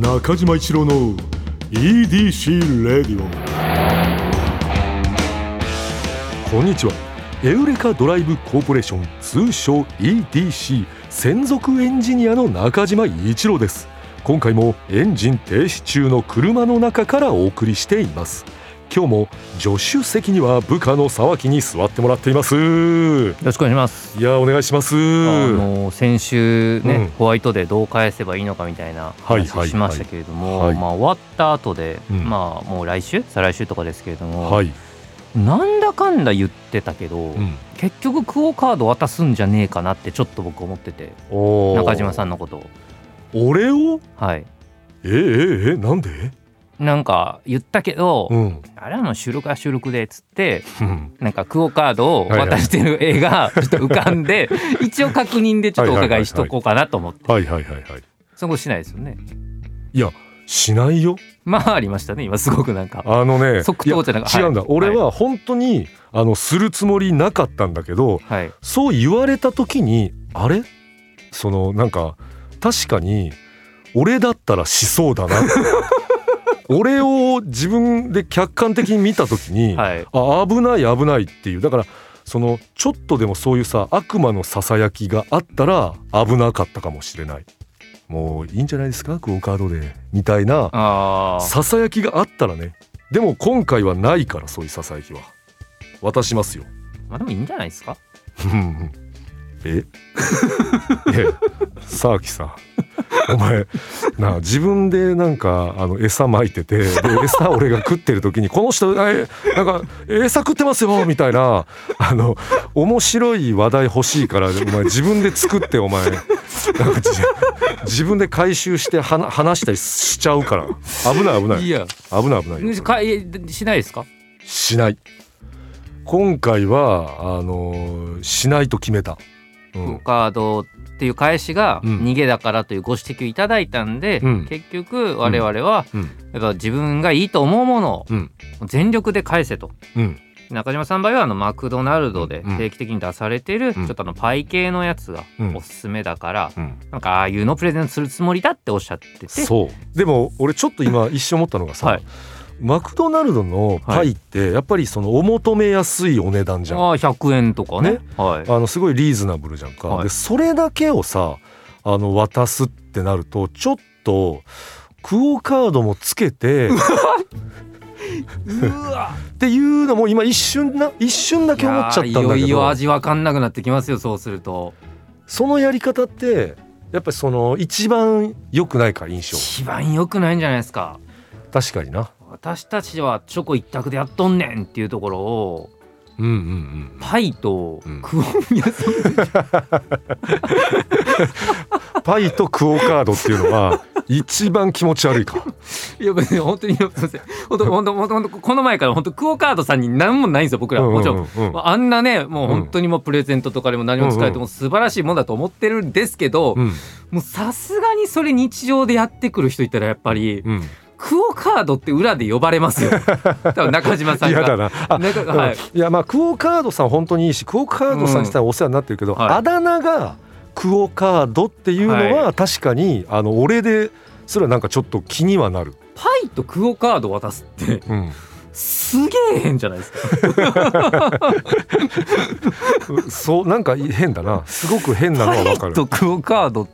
中島一郎の EDC レディオこんにちは。エウレカドライブコーポレーション通称 EDC 専属エンジニアの中島一郎です。今回もエンジン停止中の車の中からお送りしています。今日も助手席には部下の沢木に座ってもらっています。よろしくお願いします。いやお願いします。あの先週ね、うん。ホワイトでどう返せばいいのかみたいなはい話しましたけれども、はい。まあ終わった後で、うん。まあもう来週再来週とかですけれども、はい、なんだかんだ言ってたけど、うん、結局クオカード渡すんじゃねえかなってちょっと僕思ってて中島さんのことを。俺を？はい。ええええなんで？なんか言ったけど、うん。あれはもう収録は収録でっつってうん。なんかクオカードを渡してる絵がちょっと浮かんで 一応確認でちょっとお伺いしとこうかなと思って。はいはいはいはいそこしないですよね。いやしないよ。まあありましたね今すごくなんか。あのね即答じゃなくいや違うんだ、はい俺は本当にあのするつもりなかったんだけどはい。そう言われた時にあれ？そのなんか確かに俺だったらしそうだな俺を自分で客観的に見た時に、はい。あ危ない危ないっていう。だからそのちょっとでもそういうさ悪魔のささやきがあったら危なかったかもしれない。もういいんじゃないですか？クオカードでみたいなささやきがあったらね。でも今回はないからそういうささやきは。渡しますよ。まあでもいいんじゃないですか？うんえ？えさあきさお前なあ自分でなんかあの餌撒いててで餌俺が食ってる時にこの人えなんか餌食ってますよみたいなあの面白い話題欲しいからお前自分で作ってお前。なんかじ自分で回収してはな話したりしちゃうから。危ない危ない。いや。危ない危ないかえしないですか？しない。今回はあのしないと決めた、うん、カードっていう返しがうん。逃げだからというご指摘をいただいたんで、うん。結局我々はうん。やっぱ自分がいいと思うものをうん。全力で返せと。うん。中島さんの場合はあのマクドナルドでうん。定期的に出されてるちうん。ょっとあのパイ系のやつがうん。おすすめだからうん。なんかああいうのプレゼントするつもりだっておっしゃってて。そう。でも俺ちょっと今一瞬思ったのがさ、はいマクドナルドのパイってやっぱりそのお求めやすいお値段じゃん、ああ100円とかね。ね。はい。あのすごいリーズナブルじゃんか、はい。でそれだけをさあの渡すってなるとちょっとクオカードもつけて うわ。っていうのも今一瞬な一瞬だけ思っちゃったんだけど。いよいよ味わかんなくなってきますよそうすると。そのやり方ってやっぱりその一番良くないか印象。一番良くないんじゃないですか。確かにな私たちはチョコ一択でやっとんねんっていうところをうんうんうん。パイとうん。クオ パイとクオカードっていうのは一番気持ち悪いか。いや別に本当にすいません。本当本当本当本当この前から本当クオカードさんに何もないんですよ僕ら。もちろん、うん。うんうん。あんなねもう本当にもうプレゼントとかでも何も使えても素晴らしいもんだと思ってるんですけど、うん。もうさすがにそれ日常でやってくる人いたらやっぱり、うんクオカードって裏で呼ばれますよ。多分中島さんが。嫌だな。あはい。いやまあクオカードさん本当にいいしクオカードさん自体はお世話になってるけど、うん。はい。あだ名がクオカードっていうのは確かに、あの俺ですらなんかちょっと気にはなる、パイとクオカード渡すってうん、すげえ変じゃないですか。そうなんか変だな。すごく変なのはわかる。とクオカード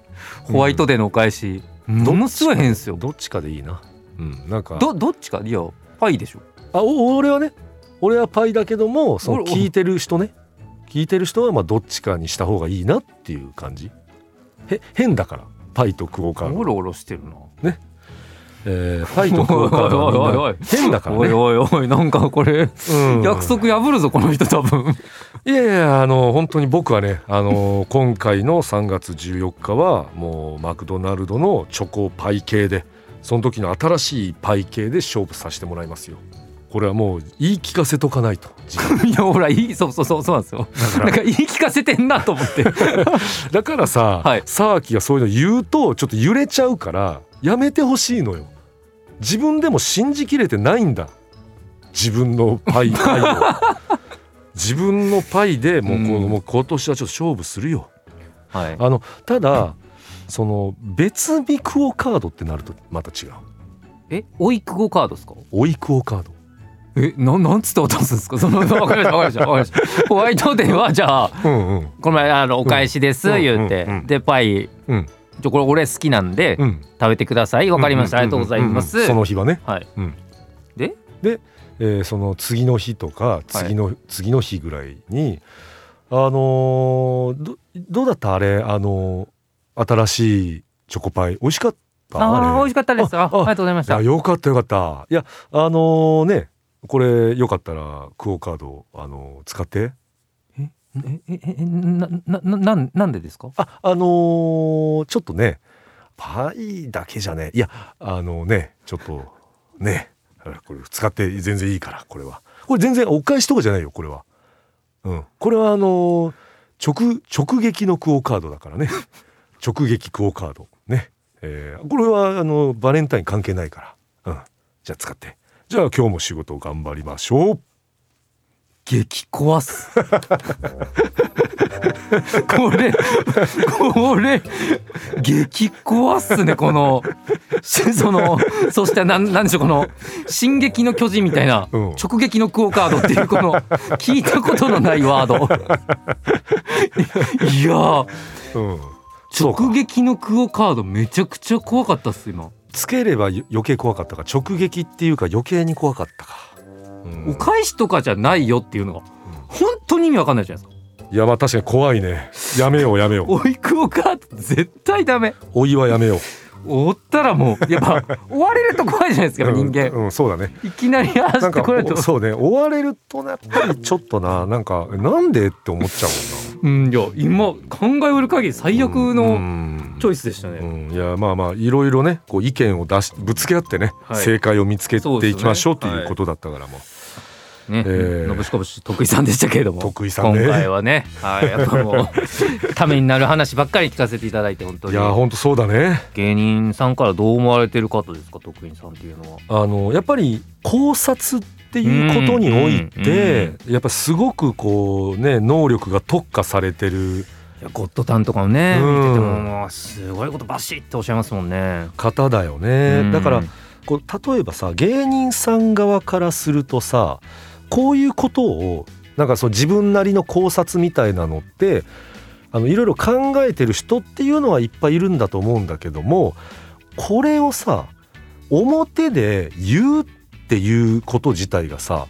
ホワイトデーのお返し、ものすごい変ですよ。どっちかでいいな、うん、なんかどどっちか？いやパイでしょ。あお俺はね俺はパイだけどもその俺聞いてる人ね。聞いてる人はまあどっちかにした方がいいなっていう感じ。へ変だから。パイとクオカード、オロオロしてるな。えーパイとクオカードは 変だからね。おいおいおいなんかこれ、うん。約束破るぞこの人多分。いやいやあの本当に僕はねあの今回の3月14日はもうマクドナルドのチョコパイ系でその時の新しいパイ系で勝負させてもらいますよ。これはもう言い聞かせとかないと。自 分いやほらいいそうそうそうそうなんですよ。なんか言い聞かせてんなと思って。ら だからさ、はい。サーキがそういうの言うとちょっと揺れちゃうからやめてほしいのよ。自分でも信じきれてないんだ。自分のパイ パイを。自分のパイでもうこううんもう今年はちょっと勝負するよ。はい。あのただその別尾クオカードってなるとまた違う。えおいくごカードですか？おいクオカード。えななんつって渡すんですか？そのわかりましたわかりましたわかりました。ホワイトデーはじゃあうんうん。この前あのお返しですうん。言って、うん。うん。でパイ、うん。ちょこれ俺好きなんで、うん。食べてください。わかりました、ありがとうございます、んんん。その日はね、はい。うん。で？えーその次の日とか次の、次の日ぐらいにあのーどどうだった？あれあのー新しいチョコパイ。美味しかった？ああ美味ししかったです。ああありがとうございました。よかったよかった。いやあのーねこれよかったらクオカードあのー使って。ええええななななんなんでですか？ああのーちょっとねパイだけじゃね。いやあのねちょっとねこれ使って全然いいからこれは。これ全然お返しとかじゃないよこれは。うん。これはあのー直直撃のクオカードだからね直撃クオカード。ね。えーこれはあのバレンタイン関係ないから。うん。じゃあ使って。じゃあ今日も仕事頑張りましょう。激壊す。これこれ激壊すねこのしそのそしてなんなんでしょうこの「進撃の巨人」みたいなうん。直撃のクオカードっていうこの聞いたことのないワード。いや。ーうん直撃のクオカードめちゃくちゃ怖かったっす今。つければよ余計怖かったか。直撃っていうか余計に怖かったか、うん。お返しとかじゃないよっていうのが本当に意味わかんないじゃないですか。いやまあ確かに怖いね。やめようやめよう。おいクオカード絶対ダメ。おいはやめよう。追ったらもうやっぱ 追われると怖いじゃないですか人間、うん、うんそうだね。いきなり走ってこれると。おそうね。追われるとやっぱりちょっとななんかなんでって思っちゃううんいや今考えうる限り最悪のうん。チョイスでしたね、うん、いやまあまあいろいろねこう意見を出しぶつけ合ってね、はい。正解を見つけていきましょうねいうことだったからも。う、ね、えー。のぶしこぶし徳井さんでしたけれども。徳井さんね。今回はね。はい。やっぱもう ためになる話ばっかり聞かせていただいて本当に。いや本当そうだね。芸人さんからどう思われてる方ですか徳井さんっていうのは。あのやっぱり考察っていうことにおいて、やっぱすごくこうね能力が特化されてる。いやゴッドタンとかもね、うん。見ててもすごいことバシッとおっしゃいますもんね。方だよね、うん。だからこう例えばさ芸人さん側からするとさこういうことをなんかそう自分なりの考察みたいなのってあのいろいろ考えてる人っていうのはいっぱいいるんだと思うんだけどもこれをさ表で言うっていうこと自体がさ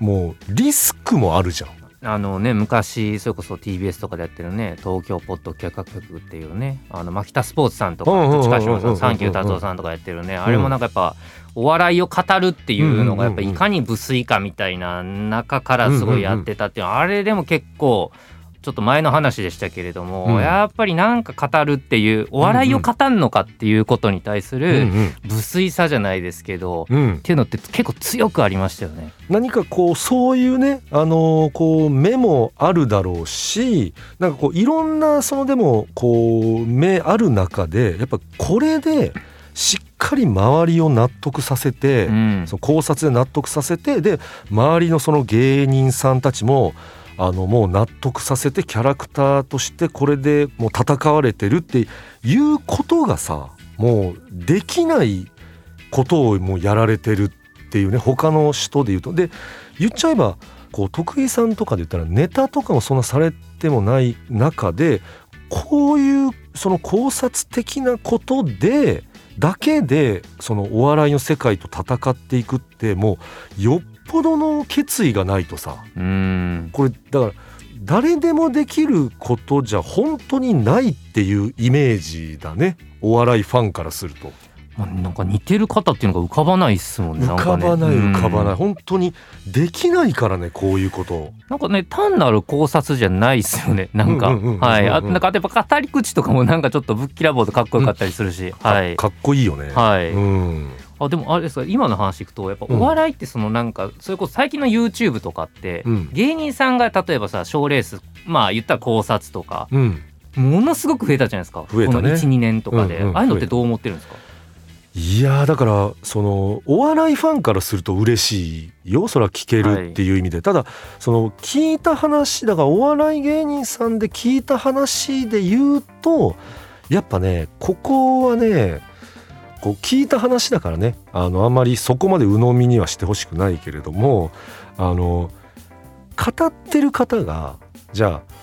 もうリスクもあるじゃん。あのね昔それこそ TBS とかでやってるね東京ポッド企画局っていうねあの牧田スポーツさんとか近島さんサンキュー達夫さんとかやってるねあれもなんかやっぱお笑いを語るっていうのがやっぱいかに無粋かみたいな中からすごいやってたっていうあれでも結構ちょっと前の話でしたけれども、うん。やっぱりなんか語るっていうお笑いを語るのかっていうことに対する無粋さじゃないですけど、うん。うんっていうのって結構強くありましたよね。何かこうそういうねあのーこう目もあるだろうしなんかこういろんなそのでもこう目ある中でやっぱこれでしっかり周りを納得させて、うん。その考察で納得させてで周りのその芸人さんたちもあのもう納得させてキャラクターとしてこれでもう戦われてるっていうことがさもうできないことをもうやられてるっていうね他の人で言うと。で言っちゃえばこう徳井さんとかで言ったらネタとかもそんなされてもない中でこういうその考察的なことでだけでそのお笑いの世界と戦っていくってもうよっぽどの決意がないとさうん。これだから誰でもできることじゃ本当にないっていうイメージだね。お笑いファンからすると。まあ、なんか似てる方っていうのが浮かばないっすもんね。浮かばない浮かばないうん本当にできないからねこういうことなんかね単なる考察じゃないっすよね。なんかうんうんうんうんうんはい。あなんかやっぱ語り口とかもなんかちょっとぶっきらぼうでかっこよかったりするし。はい。かっこいいよねはい。うんあでもあれですか今の話いくとやっぱうんお笑いってそのなんかそれこそ最近の YouTube とかって、うん芸人さんが例えばさ賞ーレースまあ言ったら考察とかうんものすごく増えたじゃないですか。ねこの12年とかで、うんうんああいうのってどう思ってるんですか？いやーだからそのお笑いファンからすると嬉しいよ。それは聞けるっていう意味で、ただその聞いた話だからお笑い芸人さんで聞いた話で言うとやっぱねここはねこう聞いた話だからね。あのあんまりそこまで鵜呑みにはしてほしくないけれどもあの語ってる方がじゃあ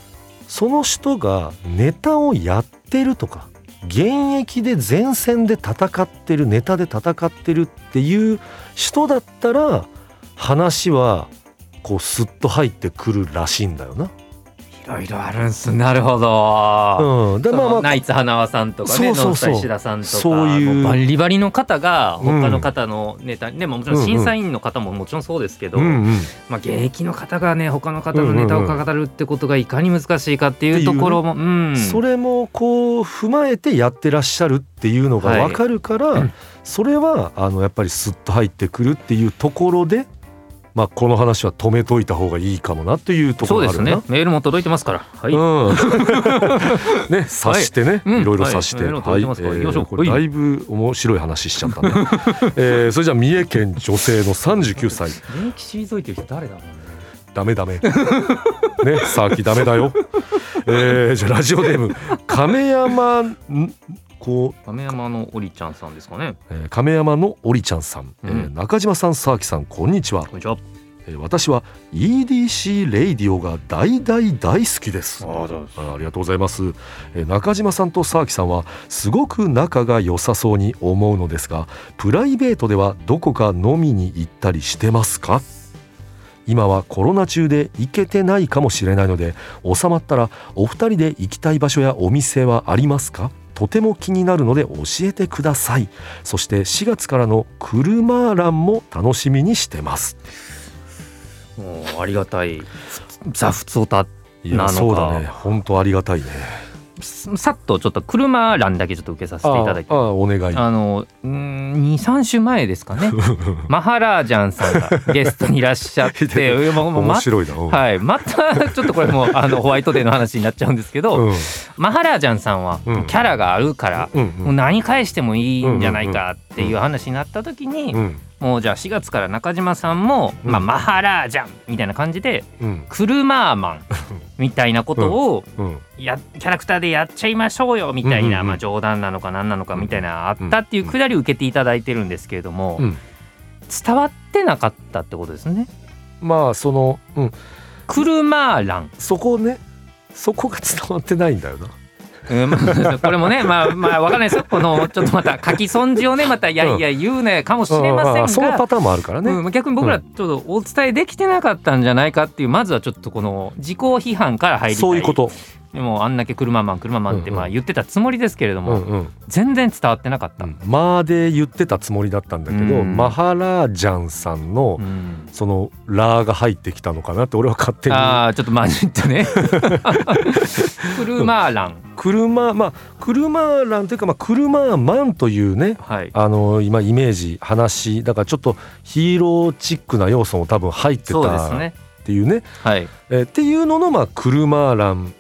その人がネタをやってるとか現役で前線で戦ってるネタで戦ってるっていう人だったら話はこうスッと入ってくるらしいんだよな。いろいろあるんす。なるほど、うん、でそまあまあのナイツ花輪さんとかねそうそう石田さんとかそういう。バリバリの方が他の方のネタ、でももちろん審査員の方ももちろんそうですけど、うんうん、まあ、現役の方がね他の方のネタを語るってことがいかに難しいかっていうところも、うん。それもこう踏まえてやってらっしゃるっていうのが分かるから、はい。うんそれはあのやっぱりスッと入ってくるっていうところで、まあ、この話は止めといた方がいいかもなというとこそうです。ね。メールも届いてますから。はい、うん、ね察してね、うんいろいろ察して、はい。メール届いてますから。行きましょう。これだいぶ面白い話しちゃったね、えーそれじゃあ三重県女性の39歳。現役退いてる人誰だろうね。ダメダメ。ねさあきダメだよ、えーじゃあラジオネーム亀山んこう亀山のおりちゃんさんですかね。えー亀山のおりちゃんさん、えーうん中島さん沢木さんこんにちは、こんにちは。えー私は EDC レイディオが大大大好きです。ああありがとうございます、えー中島さんと沢木さんはすごく仲が良さそうに思うのですがプライベートではどこか飲みに行ったりしてますか？今はコロナ中で行けてないかもしれないので収まったらお二人で行きたい場所やお店はありますか？とても気になるので教えてください。そして4月からの車ランも楽しみにしてます。もうありがたい。ザ・フツオタなのか。そうだね。本当ありがたいねさっとちょっと車欄だけちょっと受けさせていただいてああお願い。あの23週前ですかね。マハラージャンさんがゲストにいらっしゃって 面白いな、うん。はい、またちょっとこれもあのホワイトデーの話になっちゃうんですけど、うん。マハラージャンさんはうん。キャラがあるから、うんもう何返してもいいんじゃないかっていう話になった時に、うんもうじゃあ4月から中島さんも、うん。まあ、マハラージャンみたいな感じでうん。車マン みたいなことをうん。やキャラクターでやっちゃいましょうよみたいな、まあ、冗談なのか何なのかみたいなあったっていうくだりを受けていただいてるんですけれども、うん。伝わってなかったってことですね。まあその、うん、車ラン。そこね。そこが伝わってないんだよな。うん。まあこれもねまあまあわかんないですよ。このちょっとまた書き損じをねまたいやいや言うねかもしれませんが、うん。そのパターンもあるからね。うん、逆に僕らちょっとお伝えできてなかったんじゃないかっていうまずはちょっとこの自己批判から入りたい。そういうこと。でもあんだけ車マン車マンってまあ言ってたつもりですけれども、うんうん。全然伝わってなかった、うんまあで言ってたつもりだったんだけど、うん。マハラージャンさんのうん。そのラーが入ってきたのかなって俺は勝手に。ああちょっとまじってね。車ラン車まあ車ランというかまあ車マンというねはい。あの今イメージ話だからちょっとヒーローチックな要素も多分入ってたっそうですね。ていうね。はい。えーっていうののまあ車ラン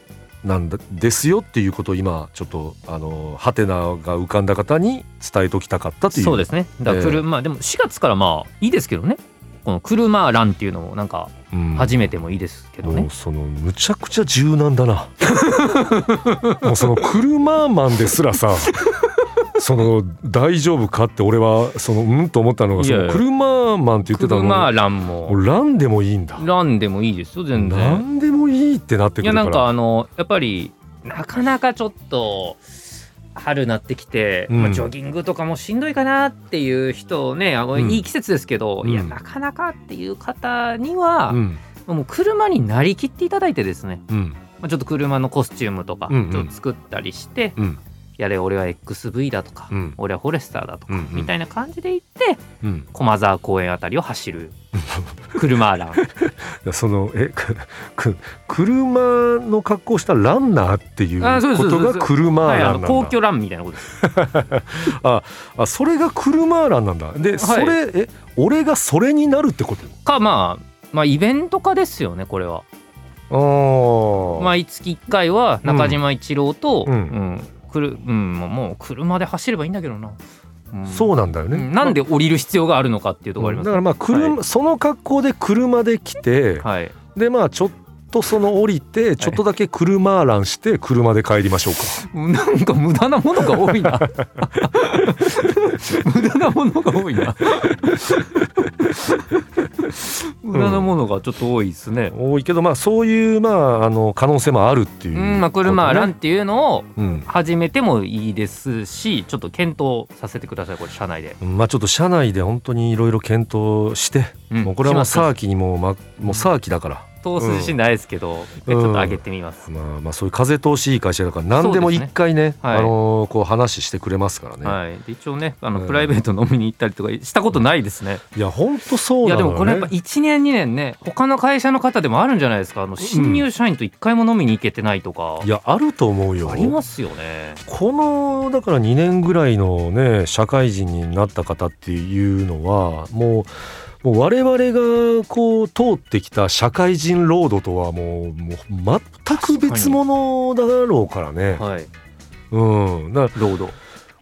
なんだですよっていうことを今ちょっとあのハテナが浮かんだ方に伝えときたかったという。そうですね。だからええ。車、でも4月からまあいいですけどね。この車ランっていうのもなんかうん初めてもいいですけどね。もう、そのむちゃくちゃ柔軟だな。もうその車マンですらさその大丈夫かって俺はそのうんと思ったのがその車マンって言ってたの車もランも。うランでもいいんだ。ランでもいいですよ全然。何でもいいってなってくるから。いやなんかあのやっぱりなかなかちょっと春なってきて、うん。まあ、ジョギングとかもしんどいかなっていう人ねあのうん。いい季節ですけど、うん。いやなかなかっていう方には、うん。もう車になりきっていただいてですね、うん。まあ、ちょっと車のコスチュームとかちょっと作ったりして、うんやれ俺は XV だとか、うん。俺はフォレスターだとか、うんうん。みたいな感じで行ってうん。駒沢公園あたりを走る。車ラン。そのえくく車の格好したランナーっていうことが車はい、ランなんだ、あの皇居ランみたいなことです。あそれが車ランなんだ。で、それえ俺がそれになるってこと？かまあまあイベント化ですよねこれは。ああ毎月1回は中島一郎と、ううんんくるうん、もう車で走ればいいんだけどな。うん。そうなんだよね、うん。なんで降りる必要があるのかっていうところあります。だからまあ車、はその格好で車で来て、はい、でまあちょっとその降りてちょっとだけ車ランして車で帰りましょうか、なんか無駄なものが多いな。無駄なものが多いな無駄なものがちょっと多いですね、多いけどまあそういうまああの可能性もあるっていうう、ん。まあ、車ランっていうのをうん始めてもいいですしちょっと検討させてくださいこれ社内で、まあちょっと社内で本当にいろいろ検討して、うん。もうこれはもうサーキにもう,、ま、もうサーキだから、通す自信ないですけど、一回ちょっと上げてみます、まあ、まあそういう風通しいい会社だから何でも一回ねはい。あのーこう話してくれますからね、はい、で一応ねあの、うん。プライベート飲みに行ったりとかしたことないですね、い、や本当そういやでもこれやっぱ1年2年ね他の会社の方でもあるんじゃないですか。あの新入社員と1回も飲みに行けてないとか、いやあると思うよ。ありますよね。このだから2年ぐらいのね社会人になった方っていうのはもうもう我々がこう通ってきた社会人ロードとはもうもう全く別物だろうからね。はい。うん、だかロード。ら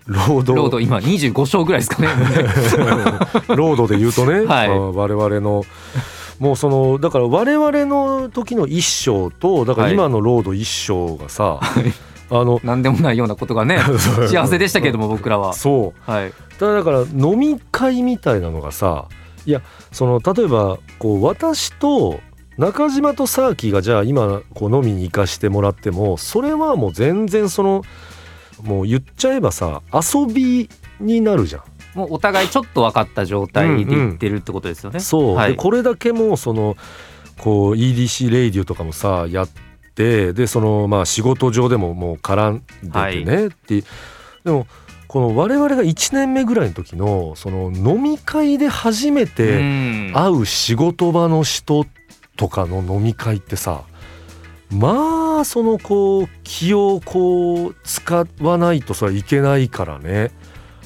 ロード。ロード今25勝ぐらいですかね。ロードで言うとね、はい。まあ我々のもうそのだから我々の時の一章とだから今のロード一章がさ、あの何でもないようなことがね 幸せでしたけども僕らは。そう。はい。ただだから飲み会みたいなのがさいやその例えばこう私と中島とサーキがじゃあ今こう飲みに行かしてもらってもそれはもう全然そのもう言っちゃえばさ遊びになるじゃん。もうお互いちょっと分かった状態で言ってるってことですよね、そう、はい。でこれだけもうそのこう EDC レイディオとかもさやってでそのまあ仕事上でももう絡んでてね、っていう。でもこの我々が1年目ぐらいの時のその飲み会で初めうてん。会う仕事場の人とかの飲み会ってさまあそのこう気をこう使わないとそれはいけないからね。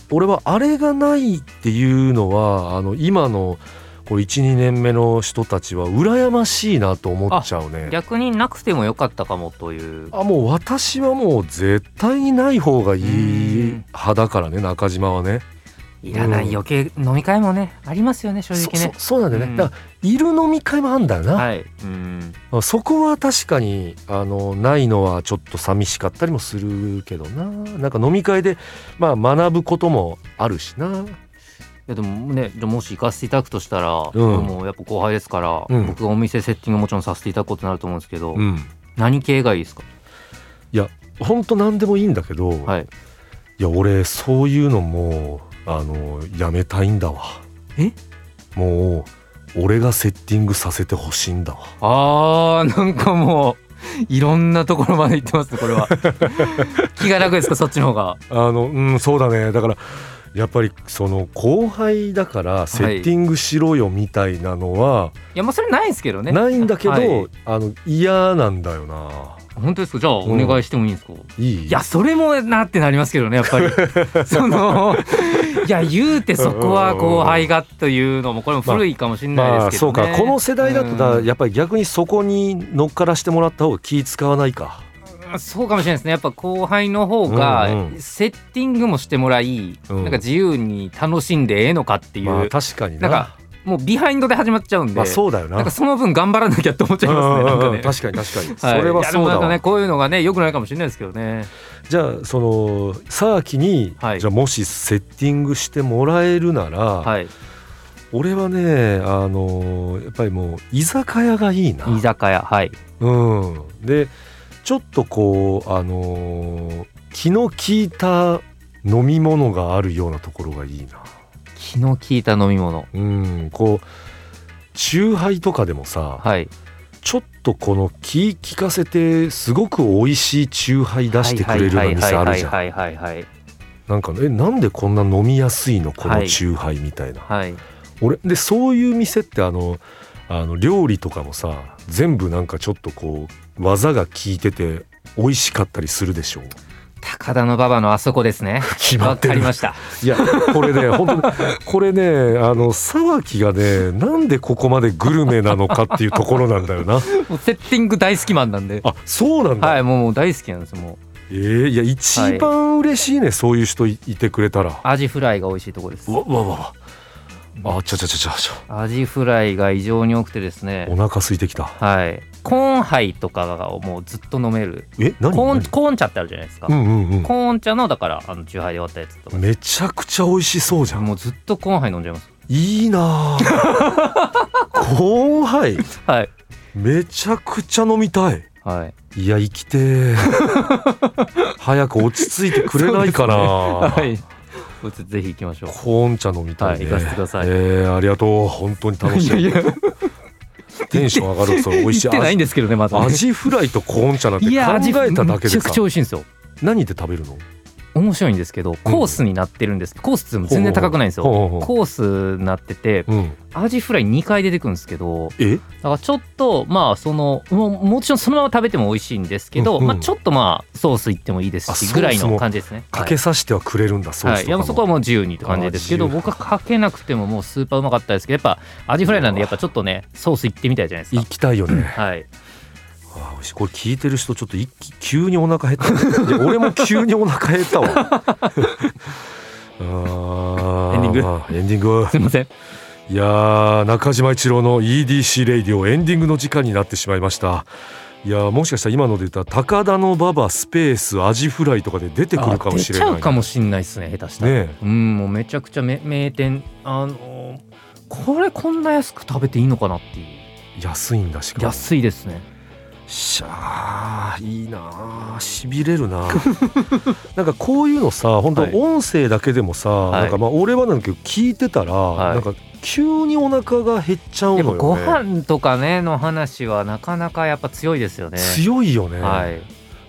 俺はあれがないっていうのはあの今のこう12年目の人たちは羨ましいなと思っちゃうね。逆になくてもよかったかもという。あもう私はもう絶対にない方がいいうん派だからね中島はね。いらない余計飲み会もねありますよね正直ね。そうなんだよね、うん。だからいる飲み会もあんだよな、はい。うん。そこは確かにあのないのはちょっと寂しかったりもするけどな。なんか飲み会で、まあ、学ぶこともあるしな。いやでもねもし行かせていただくとしたら、うん。もうやっぱ後輩ですから、うん。僕がお店セッティングもちろんさせていただくことになると思うんですけど、うん。何系がいいですか？ほんと何でもいいんだけど、い、はいや俺そういうのもあのやめたいんだわ。え？もう俺がセッティングさせてほしいんだわ。あーなんかもういろんなところまで行ってますねこれは。気が楽ですか？そっちの方が。あのうんそうだね。だからやっぱりその後輩だからセッティングしろよみたいなのは、いやまあそれないですけどね。ないんだけど、はい。あの嫌なんだよな。本当ですか？じゃあお願いしてもいいんですか、いい？いやそれもなってなりますけどねやっぱり。そのいや言うてそこは後輩がというのもこれも古いかもしれないまあですけどね、そうか。この世代だとだうんやっぱり逆にそこに乗っからしてもらった方が気使わないかそうかもしれないですね。やっぱ後輩の方がうんうん。セッティングもしてもらい、うん。なんか自由に楽しんでええのかっていう、まあ確かにな。なんかもうビハインドで始まっちゃうんで、まあそうだよな。なんかその分頑張らなきゃって思っちゃいますね。なんかね。確かに確かに、はい。それはそうだわ、ねこういうのがね良くないかもしれないですけどね。じゃあそのサーキに、はい。じゃあもしセッティングしてもらえるなら、はい。俺はねあのやっぱりもう居酒屋がいいな。居酒屋はい。うん。でちょっとこうあの気の利いた飲み物があるようなところがいいな気の利いた飲み物。うんこう酎ハイとかでもさ、はい。ちょっとこの気利かせてすごく美味しい酎ハイ出してくれるような店あるじゃんはいはいはいはいはいなんかえなんでこんな飲みやすいのこはいの酎ハイみたいな、はい。俺でそういう店ってあのあの料理とかもさ全部なんかちょっとこう技が効いてて美味しかったりするでしょう高田馬場のあそこですね。わ決まってりました。いやこれね本当にこれねあの沢木がねなんでここまでグルメなのかっていうところなんだよな もうセッティング大好きマンなんで。あそうなんだ、はいもうもう大好きなんですもう。えー、いや一番嬉しいね、そういう人いいてくれたらアジフライが美味しいところですう。わうわうわあちゃちゃちゃちゃアジフライが異常に多くてですねお。腹空いてきたはい。コーンハイとかがもうずっと飲める。え何？コーン何？コーン茶ってあるじゃないですか、うんうんうん。コーン茶のだからあのチューハイで割ったやつとか。めちゃくちゃ美味しそうじゃん。もうずっとコーンハイ飲んじゃいます。いいなあ コーンハイ？はい。めちゃくちゃ飲みたい。はい。いや生きてえ。早く落ち着いてくれないかな、はい。ぜひ行きましょう。コーン茶飲みたいね、はい行かせてください。えーありがとう。本当に楽しいテンション上がるそれ美味しい。行ってないんですけどねまだね。アジフライとコーン茶なんて考えただけでさ。めちゃくちゃ美味しいんですよ。何で食べるの？面白いんですけどコースになってるんです、コースっても全然高くないんですよ。コースになっててうん。アジフライ2回出てくるんですけどえ？だからちょっとまあそのももちろんそのまま食べても美味しいんですけど、まあ、ちょっとまあソースいってもいいですしぐらいの感じですね。かけさしてはくれるんだ、ソースとかも。そこはもう自由にって感じですけど僕はかけなくてももうスーパーうまかったですけどやっぱアジフライなんでやっぱちょっとねソースいってみたいじゃないです行か。きたいよね。はい、あ美味しいこれ聞いてる人ちょっと一気急にお腹減った。俺も急にお腹減ったわ。あー。エンディング。エンディング。すいません。いやー中島一郎の EDC レイディオエンディングの時間になってしまいました。いやーもしかしたら今ので言ったら高田の馬場スペースアジフライとかで出てくるかもしれないあ出ちゃうかもしんないですね下手したら。ねうんもうめちゃくちゃめ名店。あのこれこんな安く食べていいのかなっていう。安いんだしかも。安いですね。しゃあいいなあしびれるな なんかこういうのさ本当はい音声だけでもさ、いなんかまあ俺はなんだけど聞いてたら、はいなんか急にお腹が減っちゃうのよねご飯とかねの話はなかなかやっぱ強いですよね。強いよね、はい。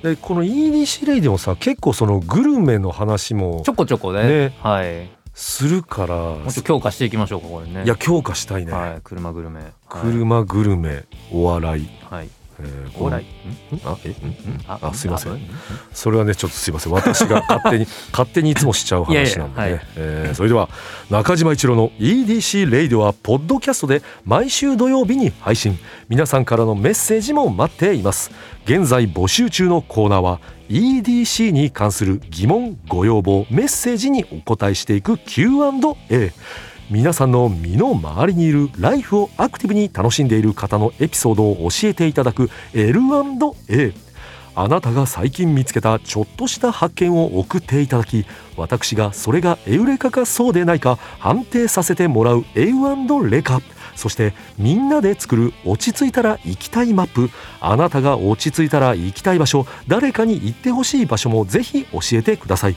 でこの EDC レイでもさ結構そのグルメの話もちょこちょこね。ねはい。するからもっと強化していきましょうかこれね。いや強化したいね、はい。車グルメ。はい車グルメお笑い、はい。えーお笑い。んあえ？ん？ん？ああすいません。あそれはねちょっとすいません。私が勝手に 勝手にいつもしちゃう話なんでね。はい。えーそれでは中島一郎の EDC レイディオはポッドキャストで毎週土曜日に配信。皆さんからのメッセージも待っています。現在募集中のコーナーは EDC に関する疑問ご要望メッセージにお答えしていく Q&A 皆さんの身の回りにいるライフをアクティブに楽しんでいる方のエピソードを教えていただく L&A あなたが最近見つけたちょっとした発見を送っていただき私がそれがエウレカかそうでないか判定させてもらうエウレカそしてみんなで作る落ち着いたら行きたいマップ。あなたが落ち着いたら行きたい場所誰かに行ってほしい場所もぜひ教えてください。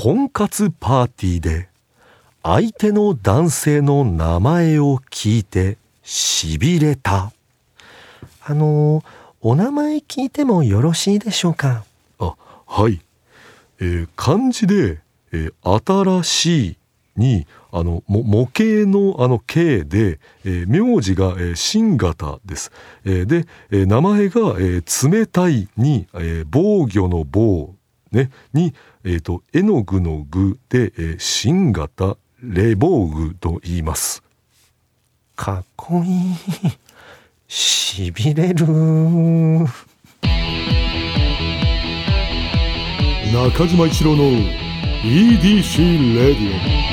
婚活パーティーで相手の男性の名前を聞いてしびれた。あのお名前聞いてもよろしいでしょうか？あはい、えー漢字で、えー新しいにあの模型のあの形で、えー名字が、えー新型です、えーで、えー名前が、えー冷たいに、えー防御の防。ねにえーと絵の具の具で、えー新型レボーグと言います。かっこいい。しびれる。中島一郎の EDC レディオ